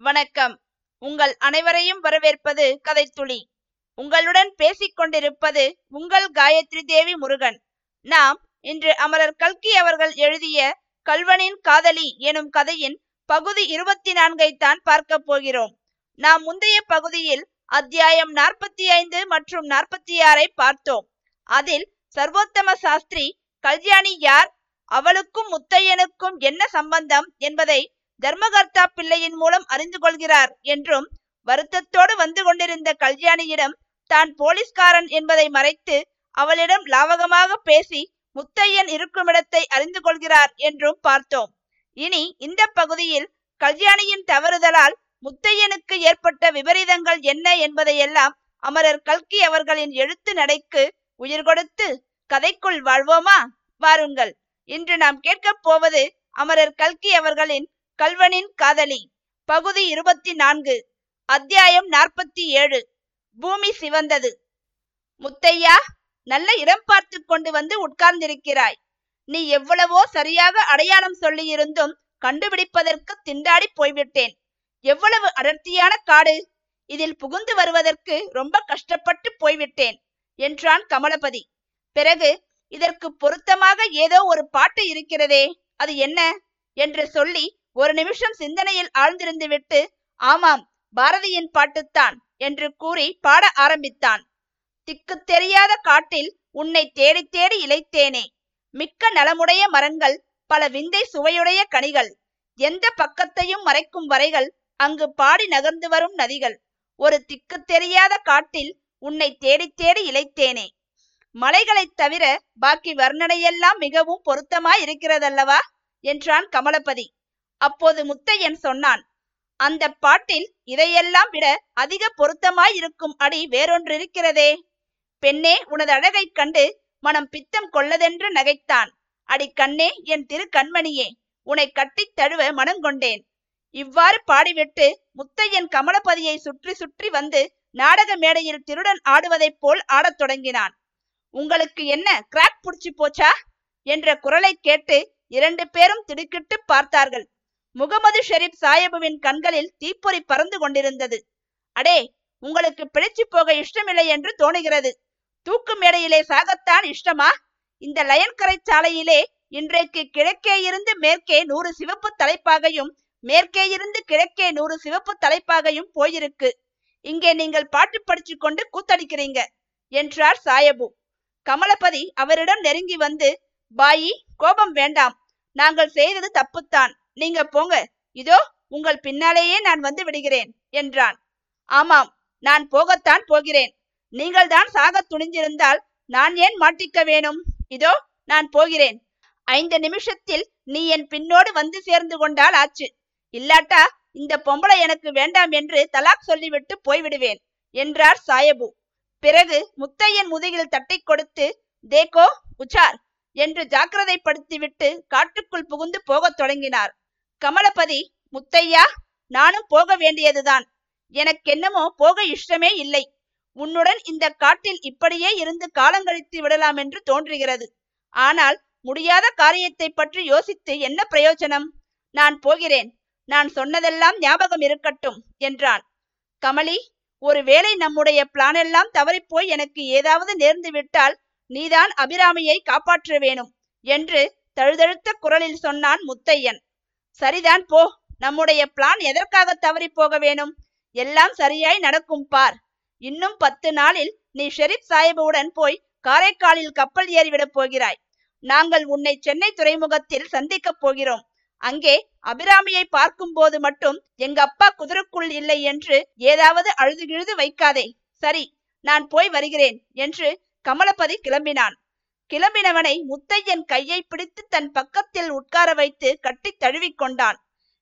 வணக்கம். உங்கள் அனைவரையும் வரவேற்பது கதைத்துளி. உங்களுடன் பேசிக் கொண்டிருப்பது உங்கள் காயத்ரி தேவி முருகன். நாம் இன்று அமரர் கல்கி அவர்கள் எழுதிய கல்வனின் காதலி எனும் கதையின் பகுதி இருபத்தி நான்கை தான் பார்க்க போகிறோம். நாம் முந்தைய பகுதியில் அத்தியாயம் நாற்பத்தி ஐந்து மற்றும் நாற்பத்தி ஆறை பார்த்தோம். அதில் சர்வோத்தம சாஸ்திரி கல்யாணி யார்? அவளுக்கும் முத்தையனுக்கும் என்ன சம்பந்தம் என்பதை தர்மகர்த்தா பிள்ளையின் மூலம் அறிந்து கொள்கிறார் என்றும் வருத்தத்தோடு வந்து கொண்டிருந்த கல்யாணியிடம் தான் போலீஸ்காரன் என்பதை மறைத்து அவளிடம் லாவகமாக பேசி முத்தையன் இருக்குமிடத்தை அறிந்து கொள்கிறார் என்றும் பார்த்தோம். இனி இந்த பகுதியில் கல்யாணியின் தவறுதலால் முத்தையனுக்கு ஏற்பட்ட விபரீதங்கள் என்ன என்பதையெல்லாம் அமரர் கல்கி அவர்களின் எழுத்து நடைக்கு உயிர் கொடுத்து கதைக்குள் வாழ்வோமா? வாருங்கள். இன்று நாம் கேட்கப் போவது அமரர் கல்கி அவர்களின் கல்வனின் காதலி. பகுதி இருபத்தி நான்கு அத்தியாயம் நாற்பத்தி ஏழு. பூமி சிவந்தது. முத்தையா நல்ல இடம் பார்த்து கொண்டு வந்து உட்கார்ந்திருக்கிறாய். நீ எவ்வளவோ சரியாக அடையாளம் சொல்லியிருந்தும் கண்டுபிடிப்பதற்கு திண்டாடி போய்விட்டேன். எவ்வளவு அடர்த்தியான காடு. இதில் புகுந்து வருவதற்கு ரொம்ப கஷ்டப்பட்டு போய்விட்டேன் என்றான் கமலபதி. பிறகு இதற்கு பொருத்தமாக ஏதோ ஒரு பாட்டு இருக்கிறதே அது என்ன? என்று சொல்லி ஒரு நிமிஷம் சிந்தனையில் ஆழ்ந்திருந்து விட்டு ஆமாம் பாரதியின் பாட்டுத்தான் என்று கூறி பாட ஆரம்பித்தான். திக்கு தெரியாத காட்டில் உன்னை தேடி தேடி இழைத்தேனே. மிக்க நலமுடைய மரங்கள் பல விந்தை சுவையுடைய கனிகள். எந்த பக்கத்தையும் மறைக்கும் வரைகள் அங்கு பாடி நகர்ந்து வரும் நதிகள். ஒரு திக்கு தெரியாத காட்டில் உன்னை தேடி தேடி இழைத்தேனே. மலைகளைத் தவிர பாக்கி வர்ணனையெல்லாம் மிகவும் பொருத்தமாய் இருக்கிறதல்லவா என்றான் கமலபதி. அப்போது முத்தையன் சொன்னான் அந்த பாட்டில் இதையெல்லாம் விட அதிக பொருத்தமாயிருக்கும் அடி வேறொன்றிருக்கிறதே. பெண்ணே உனது அழகைக் கண்டு மனம் பித்தம் கொள்ளதென்று நகைத்தான். அடி கண்ணே என் திரு கண்மணியே உன்னை கட்டித் தழுவ மனங்கொண்டேன் இவ்வாறு பாடிவிட்டு முத்தையன் கமலபதியை சுற்றி சுற்றி வந்து நாடக மேடையில் திருடன் ஆடுவதைப் போல் ஆடத் தொடங்கினான். உங்களுக்கு என்ன கிராக் புடிச்சு போச்சா? என்ற குரலை கேட்டு இரண்டு பேரும் திடுக்கிட்டு பார்த்தார்கள். முகமது ஷெரீப் சாயபுவின் கண்களில் தீப்பொறி பறந்து கொண்டிருந்தது. அடே உங்களுக்கு பிழைச்சு போக இஷ்டமில்லை என்று தோணுகிறது. தூக்கு மேடையிலே சாகத்தான் இஷ்டமா? இந்த லயன்கரை சாலையிலே இன்றைக்கு கிழக்கே இருந்து மேற்கே நூறு சிவப்பு தலைப்பாகையும் மேற்கே இருந்து கிழக்கே நூறு சிவப்பு தலைப்பாகையும் போயிருக்கு. இங்கே நீங்கள் பாட்டு படிச்சு கொண்டு கூத்தடிக்கிறீங்க என்றார் சாயபு. கமலபதி அவரிடம் நெருங்கி வந்து பாயி கோபம் வேண்டாம் நாங்கள் செய்தது தப்புத்தான். நீங்க போங்க. இதோ உங்கள் பின்னாலேயே நான் வந்து விடுகிறேன் என்றான். ஆமாம் நான் போகத்தான் போகிறேன். நீங்கள் தான் சாக துணிஞ்சிருந்தால் நான் ஏன் மாட்டிக்க வேணும்? இதோ நான் போகிறேன். ஐந்து நிமிஷத்தில் நீ என் பின்னோடு வந்து சேர்ந்து கொண்டால் ஆச்சு. இல்லாட்டா இந்த பொம்பளை எனக்கு வேண்டாம் என்று தலாக் சொல்லிவிட்டு போய்விடுவேன் என்றார் சாயபு. பிறகு முத்தையன் முதுகில் தட்டி கொடுத்து தேக்கோ உச்சார் என்று ஜாக்கிரதைப்படுத்திவிட்டு காட்டுக்குள் புகுந்து போகத் தொடங்கினார். கமலபதி முத்தையா நானும் போக வேண்டியதுதான். எனக்கென்னமோ போக இஷ்டமே இல்லை. உன்னுடன் இந்த காட்டில் இப்படியே இருந்து காலங்கழித்து விடலாம் என்று தோன்றுகிறது. ஆனால் முடியாத காரியத்தை பற்றி யோசித்து என்ன பிரயோஜனம்? நான் போகிறேன். நான் சொன்னதெல்லாம் ஞாபகம் இருக்கட்டும் என்றான். கமலி ஒருவேளை நம்முடைய பிளானெல்லாம் தவறிப்போய் எனக்கு ஏதாவது நேர்ந்து விட்டால் நீதான் அபிராமியை காப்பாற்ற வேணும் என்று தழுதழுத்த குரலில் சொன்னான் முத்தையன். சரிதான் போ. நம்முடைய பிளான் எதற்காக தவறி போக வேணும்? எல்லாம் சரியாய் நடக்கும் பார். இன்னும் பத்து நாளில் நீ ஷெரீப் சாஹிபுடன் போய் காரைக்காலில் கப்பல் ஏறிவிடப் போகிறாய். நாங்கள் உன்னை சென்னை துறைமுகத்தில் சந்திக்கப் போகிறோம். அங்கே அபிராமியை பார்க்கும் போது மட்டும் எங்க அப்பா குதிரைக்குள் இல்லை என்று ஏதாவது அழுதுகிழுது வைக்காதே. சரி நான் போய் வருகிறேன் என்று கமலபதி கிளம்பினான். கிளம்பினவனை முத்தையன் கையை பிடித்து தன் பக்கத்தில் உட்கார வைத்து கட்டி தழுவிக்கொண்டான்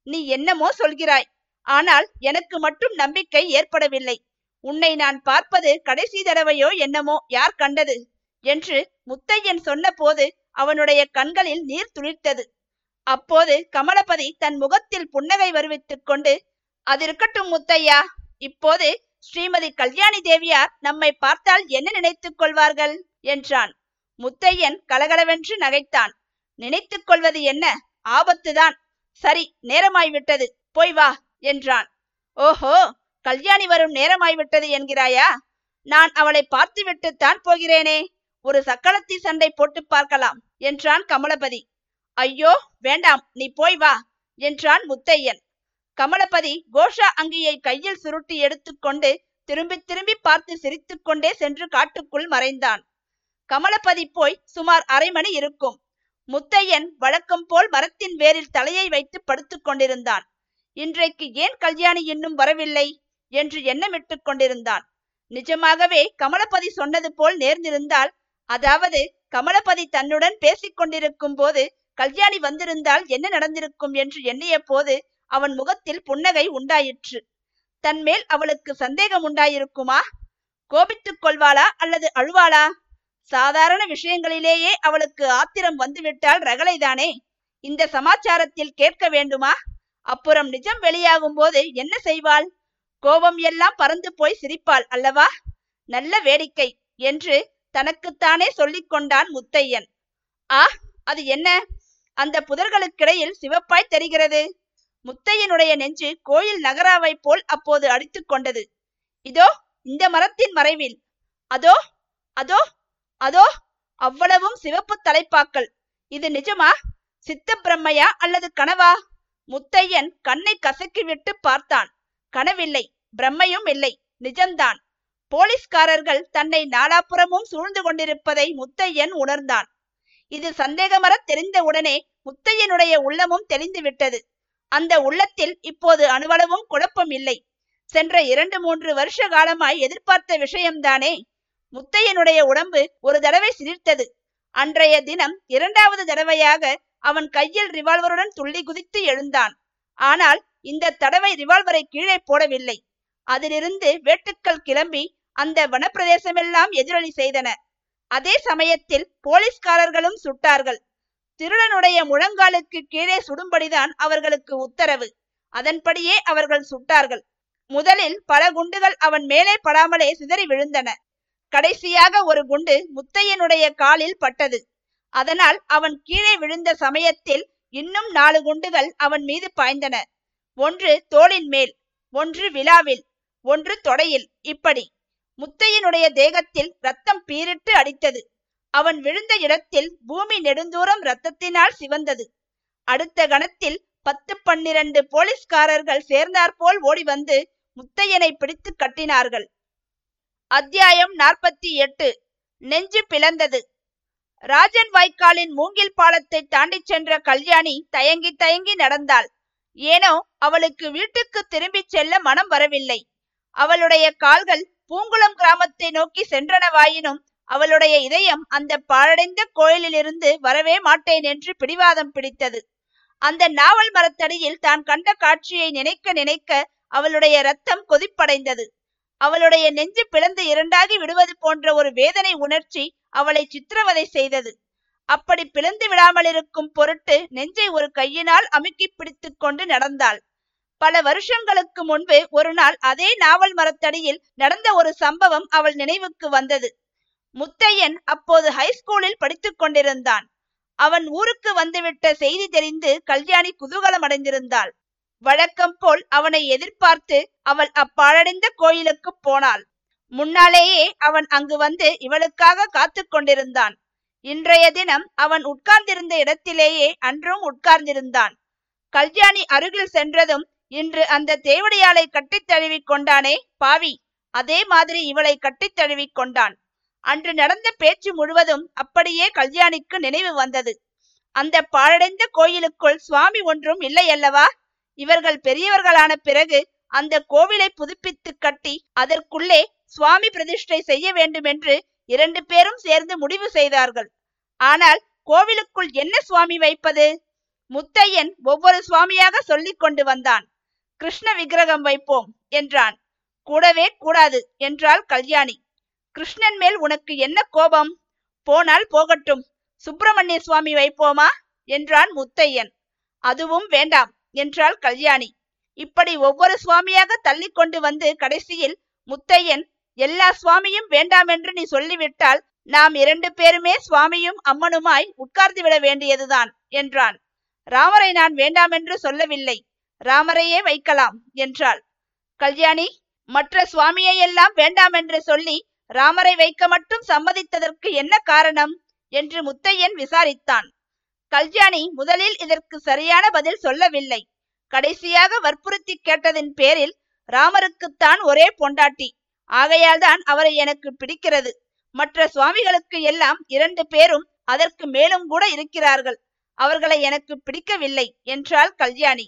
நீ என்னமோ சொல்கிறாய். ஆனால் எனக்கு மட்டும் நம்பிக்கை ஏற்படவில்லை. உன்னை நான் பார்ப்பது கடைசி தடவையோ என்னமோ யார் கண்டது? என்று முத்தையன் சொன்னபோது அவனுடைய கண்களில் நீர் துளிர்த்தது. அப்போது கமலபதி தன் முகத்தில் புன்னகை வருவித்துக் கொண்டு அது இருக்கட்டும் முத்தையா. இப்போது ஸ்ரீமதி கல்யாணி தேவியார் நம்மை பார்த்தால் என்ன நினைத்துக் கொள்வார்கள்? என்றான். முத்தையன் கலகலவென்று நகைத்தான். நினைத்துக் கொள்வது என்ன? ஆபத்துதான். சரி நேரமாய்விட்டது. போய் வா என்றான். ஓஹோ கல்யாணி வரும் நேரமாய்விட்டது என்கிறாயா? நான் அவளை பார்த்துவிட்டுத்தான் போகிறேனே. ஒரு சக்களத்தி சண்டை போட்டு பார்க்கலாம் என்றான் கமலபதி. ஐயோ வேண்டாம் நீ போய் வா என்றான் முத்தையன். கமலபதி கோஷா அங்கியை கையில் சுருட்டி எடுத்துக்கொண்டு திரும்பி திரும்பி பார்த்து சிரித்துக்கொண்டே சென்று காட்டுக்குள் மறைந்தான். கமலபதி போய் சுமார் அரை மணி இருக்கும். முத்தையன் வழக்கம் போல் மரத்தின் வேரில் தலையை வைத்து படுத்துக் கொண்டிருந்தான். இன்றைக்கு ஏன் கல்யாணி இன்னும் வரவில்லை என்று எண்ணமிட்டுக் கொண்டிருந்தான். நிஜமாகவே கமலபதி சொன்னது போல் நேர்ந்திருந்தால் அதாவது கமலபதி தன்னுடன் பேசிக் கொண்டிருக்கும் போது கல்யாணி வந்திருந்தால் என்ன நடந்திருக்கும் என்று எண்ணிய போது அவன் முகத்தில் புன்னகை உண்டாயிற்று. தன்மேல் அவளுக்கு சந்தேகம் உண்டாயிருக்குமா? கோபித்துக் கொள்வாளா அல்லது அழுவாளா? சாதாரண விஷயங்களிலேயே அவளுக்கு ஆத்திரம் வந்துவிட்டால் ரகலைதானே? இந்த சமாச்சாரத்தில் கேட்க வேண்டுமா? அப்புறம் நிஜம் வெளியாகும் போது என்ன செய்வாள்? கோபம் எல்லாம் பறந்து போய் சிரிப்பாள் அல்லவா? நல்ல வேடிக்கை என்று தனக்குத்தானே சொல்லிக் கொண்டான் முத்தையன். ஆ அது என்ன? அந்த புதர்களுக்கிடையில் சிவப்பாய் தெரிகிறது. முத்தையனுடைய நெஞ்சு கோயில் நகராவை போல் அப்போது அடித்துக் கொண்டது. இதோ இந்த மரத்தின் மறைவில். அதோ அதோ அதோ அவ்வளவும் சிவப்பு தலைப்பாக்கள். இது நிஜமா? சித்த பிரம்மையா அல்லது கனவா? முத்தையன் கண்ணை கசக்கிவிட்டு பார்த்தான். கனவில்லை பிரம்மையும் இல்லை நிஜம்தான். போலீஸ்காரர்கள் தன்னை நாலாப்புறமும் சூழ்ந்து கொண்டிருப்பதை முத்தையன் உணர்ந்தான். இது சந்தேகமர தெரிந்த உடனே முத்தையனுடைய உள்ளமும் தெளிந்து விட்டது. அந்த உள்ளத்தில் இப்போது அணுவளவும் குழப்பம் இல்லை. சென்ற இரண்டு மூன்று வருஷ காலமாய் எதிர்பார்த்த விஷயம்தானே? முத்தையனுடைய உடம்பு ஒரு தடவை சிரித்தது அன்றைய தினம் இரண்டாவது தடவையாக அவன் கையில் ரிவால்வருடன் துள்ளி குதித்து எழுந்தான். ஆனால் இந்த தடவை ரிவால்வரை கீழே போடவில்லை. அதிலிருந்து வேட்டுக்கள் கிளம்பி அந்த வனப்பிரதேசமெல்லாம் எதிரொலி செய்தன. அதே சமயத்தில் போலீஸ்காரர்களும் சுட்டார்கள். திருடனுடைய முழங்காலுக்கு கீழே சுடும்படிதான் அவர்களுக்கு உத்தரவு. அதன்படியே அவர்கள் சுட்டார்கள். முதலில் பல குண்டுகள் அவன் மேலே படாமலே சிதறி விழுந்தன. கடைசியாக ஒரு குண்டு முத்தையனுடைய காலில் பட்டது. அதனால் அவன் கீழே விழுந்த சமயத்தில் இன்னும் நாலு குண்டுகள் அவன் மீது பாய்ந்தன. ஒன்று தோளின் மேல் ஒன்று விழாவில் ஒன்று தொடையில். இப்படி முத்தையனுடைய தேகத்தில் ரத்தம் பீரிட்டு அடித்தது. அவன் விழுந்த இடத்தில் பூமி நெடுந்தூரம் ரத்தத்தினால் சிவந்தது. அடுத்த கணத்தில் பத்து பன்னிரண்டு போலீஸ்காரர்கள் சேர்ந்தாற்போல் ஓடி வந்து முத்தையனை பிடித்து கட்டினார்கள். அத்தியாயம் நாற்பத்தி எட்டு. நெஞ்சு பிளந்தது. ராஜன் வாய்க்காலின் மூங்கில் பாலத்தை தாண்டிச் சென்ற கல்யாணி தயங்கி தயங்கி நடந்தாள். ஏனோ அவளுக்கு வீட்டுக்கு திரும்பிச் செல்ல மனம் வரவில்லை. அவளுடைய கால்கள் பூங்குளம் கிராமத்தை நோக்கி சென்றனவாயினும் அவளுடைய இதயம் அந்த பாழடைந்த கோயிலிலிருந்து வரவே மாட்டேன் என்று பிடிவாதம் பிடித்தது. அந்த நாவல் மரத்தடியில் தான் கண்ட காட்சியை நினைக்க நினைக்க அவளுடைய ரத்தம் கொதிப்படைந்தது. அவளுடைய நெஞ்சு பிளந்து இரண்டாகி விடுவது போன்ற ஒரு வேதனை உணர்ச்சி அவளை சித்திரவதை செய்தது. அப்படி பிளந்து விடாமல் இருக்கும் பொருட்டு நெஞ்சை ஒரு கையினால் அமுக்கி பிடித்து கொண்டு நடந்தாள். பல வருஷங்களுக்கு முன்பு ஒரு நாள் அதே நாவல் மரத்தடியில் நடந்த ஒரு சம்பவம் அவள் நினைவுக்கு வந்தது. முத்தையன் அப்போது ஹைஸ்கூலில் படித்துக் கொண்டிருந்தான். அவன் ஊருக்கு வந்துவிட்ட செய்தி தெரிந்து கல்யாணி குதூகலம் அடைந்திருந்தாள் வழக்கம் போல் அவனை எதிர்பார்த்து அவள் அப்பாழடைந்த கோயிலுக்கு போனாள். முன்னாலேயே அவன் அங்கு வந்து இவளுக்காக காத்து கொண்டிருந்தான். இன்றைய தினம் அவன் உட்கார்ந்திருந்த இடத்திலேயே அன்றும் உட்கார்ந்திருந்தான். கல்யாணி அருகில் சென்றதும் இன்று அந்த தேவடியாளை கட்டித் தழுவிக் கொண்டானே பாவி. அதே மாதிரி இவளை கட்டித் தழுவிக் கொண்டான். அன்று நடந்த பேச்சு முழுவதும் அப்படியே கல்யாணிக்கு நினைவு வந்தது. அந்த பாழடைந்த கோயிலுக்குள் சுவாமி ஒன்றும் இல்லையல்லவா? இவர்கள் பெரியவர்களான பிறகு அந்த கோவிலை புதுப்பித்து கட்டி அதற்குள்ளே சுவாமி பிரதிஷ்டை செய்ய வேண்டும் என்று இரண்டு பேரும் சேர்ந்து முடிவு செய்தார்கள். ஆனால் கோவிலுக்குள் என்ன சுவாமி வைப்பது? முத்தையன் ஒவ்வொரு சுவாமியாக சொல்லிக் கொண்டு வந்தான். கிருஷ்ண விக்கிரகம் வைப்போம் என்றான். கூடவே கூடாது என்றாள் கல்யாணி. கிருஷ்ணன் மேல் உனக்கு என்ன கோபம்? போனால் போகட்டும். சுப்பிரமணிய சுவாமி வைப்போமா? என்றான் முத்தையன். அதுவும் வேண்டாம். என்றாள் கல்யாணி. இப்படி ஒவ்வொரு சுவாமியாக தள்ளி கொண்டு வந்து கடைசியில் முத்தையன் எல்லா சுவாமியும் வேண்டாம் என்று நீ சொல்லிவிட்டால் நாம் இரண்டு பேருமே சுவாமியும் அம்மனுமாய் உட்கார்ந்து விட வேண்டியதுதான் என்றான். ராமரை நான் வேண்டாம் என்று சொல்லவில்லை ராமரையே வைக்கலாம் என்றாள். கல்யாணி மற்ற சுவாமியை எல்லாம் வேண்டாம் என்று சொல்லி ராமரை வைக்க மட்டும் சம்மதித்ததற்கு என்ன காரணம்? என்று முத்தையன் விசாரித்தான். கல்யாணி முதலில் இதற்கு சரியான பதில் சொல்லவில்லை. கடைசியாக வற்புறுத்தி கேட்டதின் பேரில் ராமருக்குத்தான் ஒரே பொண்டாட்டி. ஆகையால்தான் அவரை எனக்கு பிடிக்கிறது. மற்ற சுவாமிகளுக்கு எல்லாம் இரண்டு பேரும் அதற்கு மேலும் கூட இருக்கிறார்கள். அவர்களை எனக்கு பிடிக்கவில்லை என்றாள் கல்யாணி.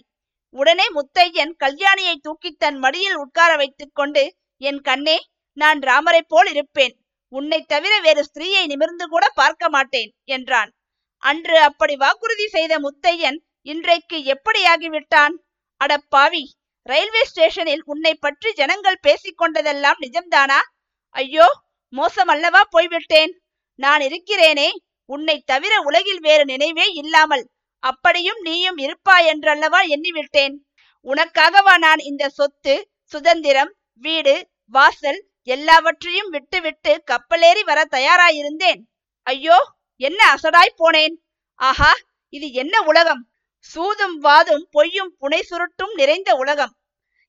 உடனே முத்தையன் கல்யாணியை தூக்கி தன் மடியில் உட்கார வைத்துக் கொண்டு என் கண்ணே நான் ராமரை போல் இருப்பேன். உன்னை தவிர வேறு ஸ்திரீயை நிமிர்ந்து கூட பார்க்க மாட்டேன் என்றான். அன்று அப்படி வாக்குறுதி செய்த முத்தையன் இன்றைக்கு எப்படியாகிவிட்டான்? அட பாவி ரயில்வே ஸ்டேஷனில் உன்னை பற்றி ஜனங்கள் பேசிக்கொண்டதெல்லாம் நிஜம்தானா? ஐயோ மோசம் அல்லவா போய்விட்டேன். நான் இருக்கிறேனே உன்னை தவிர உலகில் வேறு நினைவே இல்லாமல் அப்படியும் நீயும் இருப்பாய் என்றல்லவா எண்ணிவிட்டேன். உனக்காகவா நான் இந்த சொத்து சுதந்திரம் வீடு வாசல் எல்லாவற்றையும் விட்டுவிட்டு கப்பலேறி வர தயாராயிருந்தேன்? ஐயோ என்ன அசடாய் போனேன்? ஆஹா இது என்ன உலகம்? சூதும் வாதும் பொய்யும் புனை சுருட்டும் நிறைந்த உலகம்.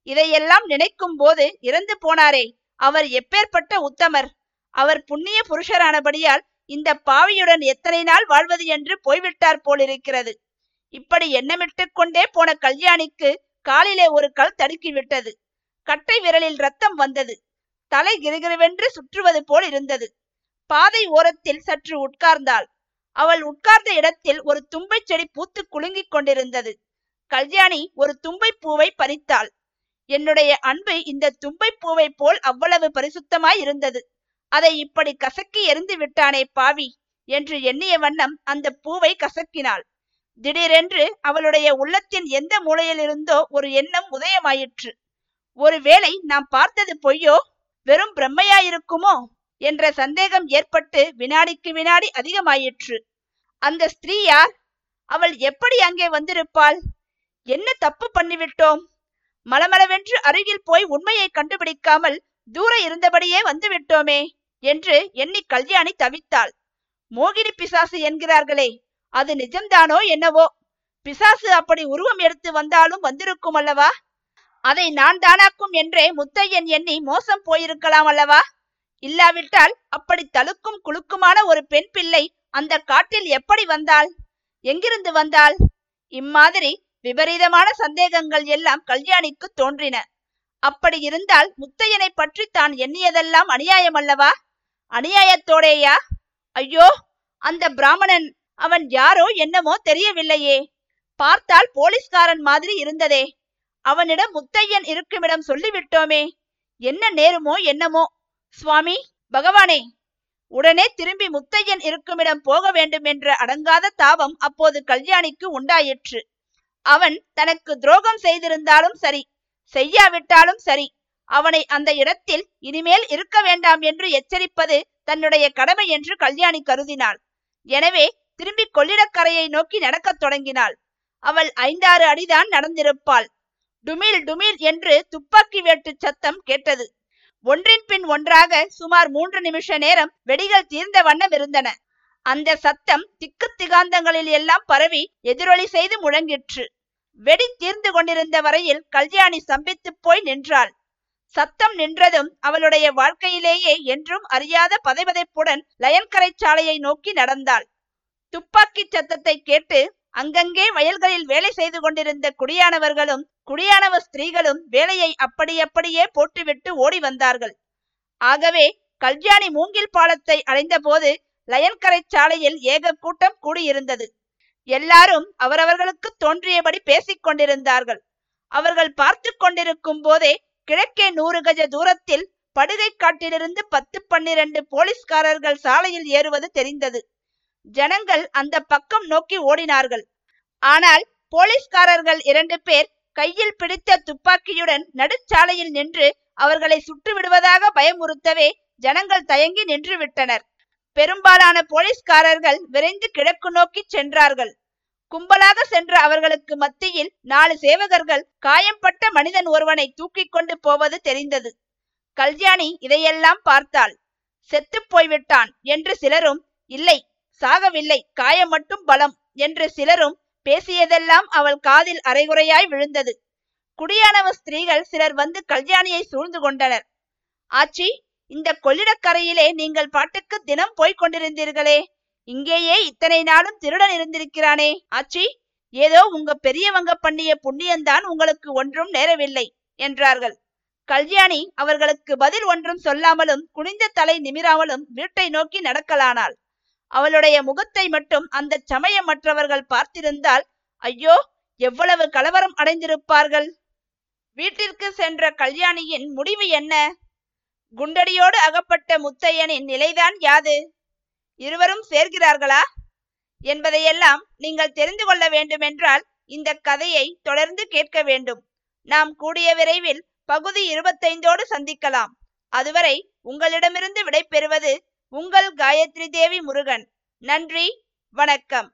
இதையெல்லாம் நினைக்கும் போது இறந்து போனாரே அவர் எப்பேற்பட்ட உத்தமர்? அவர் புண்ணிய புருஷரானபடியால் இந்த பாவியுடன் எத்தனை நாள் வாழ்வது என்று போய்விட்டார் போலிருக்கிறது. இப்படி எண்ணமிட்டு கொண்டே போன கல்யாணிக்கு காலிலே ஒரு கல் தடுக்கி விட்டது கட்டை விரலில் ரத்தம் வந்தது. தலை கிருகிருவென்று சுற்றுவது போல் இருந்தது. பாதை ஓரத்தில் சற்று உட்கார்ந்தாள். அவள் உட்கார்ந்த இடத்தில் ஒரு தும்பை செடி பூத்து குலுங்கிக் கொண்டிருந்தது. கல்யாணி ஒரு தும்பை பூவை பறித்தாள். என்னுடைய அன்பு இந்த தும்பை பூவை போல் அவ்வளவு பரிசுத்தமாய் இருந்தது. அதை இப்படி கசக்கி எரிந்து விட்டானே பாவி என்று எண்ணிய வண்ணம் அந்த பூவை கசக்கினாள். திடீரென்று அவளுடைய உள்ளத்தின் எந்த மூலையிலிருந்தோ ஒரு எண்ணம் உதயமாயிற்று. ஒருவேளை நாம் பார்த்தது பொய்யோ? வெறும் பிரம்மையாயிருக்குமோ? என்ற சந்தேகம் ஏற்பட்டு வினாடிக்கு வினாடி அதிகமாயிற்று. அந்த ஸ்திரீ யார்? அவள் எப்படி அங்கே வந்திருப்பாள்? என்ன தப்பு பண்ணிவிட்டோம்? மலமளவென்று அருகில் போய் உண்மையை கண்டுபிடிக்காமல் தூர இருந்தபடியே வந்து விட்டோமே என்று எண்ணி கல்யாணி தவித்தாள். மோகினி பிசாசு என்கிறார்களே அது நிஜம்தானோ என்னவோ? பிசாசு அப்படி உருவம் எடுத்து வந்தாலும் வந்திருக்கும் அல்லவா? அதை நான் தானாக்கும் என்றே முத்தையன் எண்ணி மோசம் போயிருக்கலாம் அல்லவா? இல்லாவிட்டால் அப்படி தழுக்கும் குலுக்குமான ஒரு பெண் பிள்ளை அந்த காட்டில் எப்படி வந்தாள்? எங்கிருந்து வந்தாள்? இம்மாதிரி விபரீதமான சந்தேகங்கள் எல்லாம் கல்யாணிக்கு தோன்றின. அப்படி இருந்தால் முத்தையனை பற்றி தான் எண்ணியதெல்லாம் அநியாயம் அல்லவா? அநியாயத்தோடேயா? ஐயோ அந்த பிராமணன் அவன் யாரோ என்னமோ தெரியவில்லையே. பார்த்தால் போலீஸ்காரன் மாதிரி இருந்ததே. அவனிடம் முத்தையன் இருக்குமிடம் சொல்லிவிட்டோமே. என்ன நேருமோ என்னமோ சுவாமி பகவானே உடனே திரும்பி முத்தையன் இருக்குமிடம் போக வேண்டும் என்ற அடங்காத தாவம் அப்போது கல்யாணிக்கு உண்டாயிற்று. அவன் தனக்கு துரோகம் செய்திருந்தாலும் சரி செய்யாவிட்டாலும் சரி அவனை அந்த இடத்தில் இனிமேல் இருக்க வேண்டாம் என்று எச்சரிப்பது தன்னுடைய கடமை என்று கல்யாணி கருதினாள். எனவே திரும்பி கொள்ளிடக்கரையை நோக்கி நடக்கத் தொடங்கினாள். அவள் ஐந்தாறு அடிதான் நடந்திருப்பாள். டுமில் டுமில் என்று துப்பாக்கி வேட்டு சத்தம் கேட்டது. ஒன்றின் பின் ஒன்றாக சுமார் மூன்று நிமிஷ நேரம் வெடிகள் தீர்ந்த வண்ணம் இருந்தன. அந்த சத்தம் திக்கு திகாந்தங்களில் எல்லாம் பரவி எதிரொலி செய்து முழங்கிற்று. வெடி தீர்ந்து கொண்டிருந்த வரையில் கல்யாணி சம்பித்து போய் நின்றாள். சத்தம் நின்றதும் அவளுடைய வாழ்க்கையிலேயே என்றும் அறியாத பதைபதைப்புடன் லயன்கரை சாலையை நோக்கி நடந்தாள். துப்பாக்கி சத்தத்தை கேட்டு அங்கங்கே வயல்களில் வேலை செய்து கொண்டிருந்த குடியானவர்களும் குடியானவ ஸ்திரீகளும் வேலையை அப்படியப்படியே போட்டுவிட்டு ஓடி வந்தார்கள். ஆகவே கல்யாணி மூங்கில் பாலத்தை அடைந்தபோது லயன்கரை சாலையில் ஏக கூட்டம் கூடியிருந்தது. எல்லாரும் அவரவர்களுக்கு தோன்றியபடி பேசிக் கொண்டிருந்தார்கள். அவர்கள் பார்த்து கொண்டிருக்கும் போதே கிழக்கே நூறு கஜ தூரத்தில் படுகை காட்டிலிருந்து பத்து பன்னிரண்டு போலீஸ்காரர்கள் சாலையில் ஏறுவது தெரிந்தது. ஜனங்கள் அந்த பக்கம் நோக்கி ஓடினார்கள். ஆனால் போலீஸ்காரர்கள் இரண்டு பேர் கையில் பிடித்த துப்பாக்கியுடன் நடுச்சாலையில் நின்று அவர்களை சுட்டு விடுவதாக பயமுறுத்தவே ஜனங்கள் தயங்கி நின்று விட்டனர் பெரும்பாலான போலீஸ்காரர்கள் விரைந்து கிழக்கு நோக்கி சென்றார்கள். கும்பலாக சென்ற அவர்களுக்கு மத்தியில் நாலு சேவகர்கள் காயம்பட்ட மனிதன் ஒருவனை தூக்கி கொண்டு போவது தெரிந்தது. கல்யாணி இதையெல்லாம் பார்த்தாள். செத்து போய்விட்டான் என்று சிலரும் இல்லை சாகவில்லை. காயம் மட்டும் பலம் என்று சிலரும் பேசியதெல்லாம் அவள் காதில் அரைகுறையாய் விழுந்தது. குடியானவ ஸ்திரீகள் சிலர் வந்து கல்யாணியை சூழ்ந்து கொண்டனர். ஆச்சி இந்த கொள்ளிடக்கரையிலே நீங்கள் பாட்டுக்கு தினம் போய்க் கொண்டிருந்தீர்களே. இங்கேயே இத்தனை நாளும் திருடன் இருந்திருக்கிறானே. ஆச்சி ஏதோ உங்க பெரியவங்க பண்ணிய புண்ணியந்தான் உங்களுக்கு ஒன்றும் நேரவில்லை என்றார்கள். கல்யாணி அவர்களுக்கு பதில் ஒன்றும் சொல்லாமலும் குனிந்த தலை நிமிராமலும் வீட்டை நோக்கி நடக்கலானாள். அவளுடைய முகத்தை மட்டும் அந்த சமயம் மற்றவர்கள் பார்த்திருந்தால் ஐயோ எவ்வளவு கலவரம் அடைந்திருப்பார்கள்? வீட்டிற்கு சென்ற கல்யாணியின் முடிவு என்ன? குண்டடியோடு அகப்பட்ட முத்தையனின் நிலைதான் யாது? இருவரும் சேர்கிறார்களா? என்பதையெல்லாம் நீங்கள் தெரிந்து கொள்ள வேண்டுமென்றால் இந்த கதையை தொடர்ந்து கேட்க வேண்டும். நாம் கூடிய விரைவில் பகுதி இருபத்தைந்தோடு சந்திக்கலாம். அதுவரை உங்களிடமிருந்து விடைபெறுவது உங்கள் காயத்ரி தேவி முருகன். நன்றி வணக்கம்.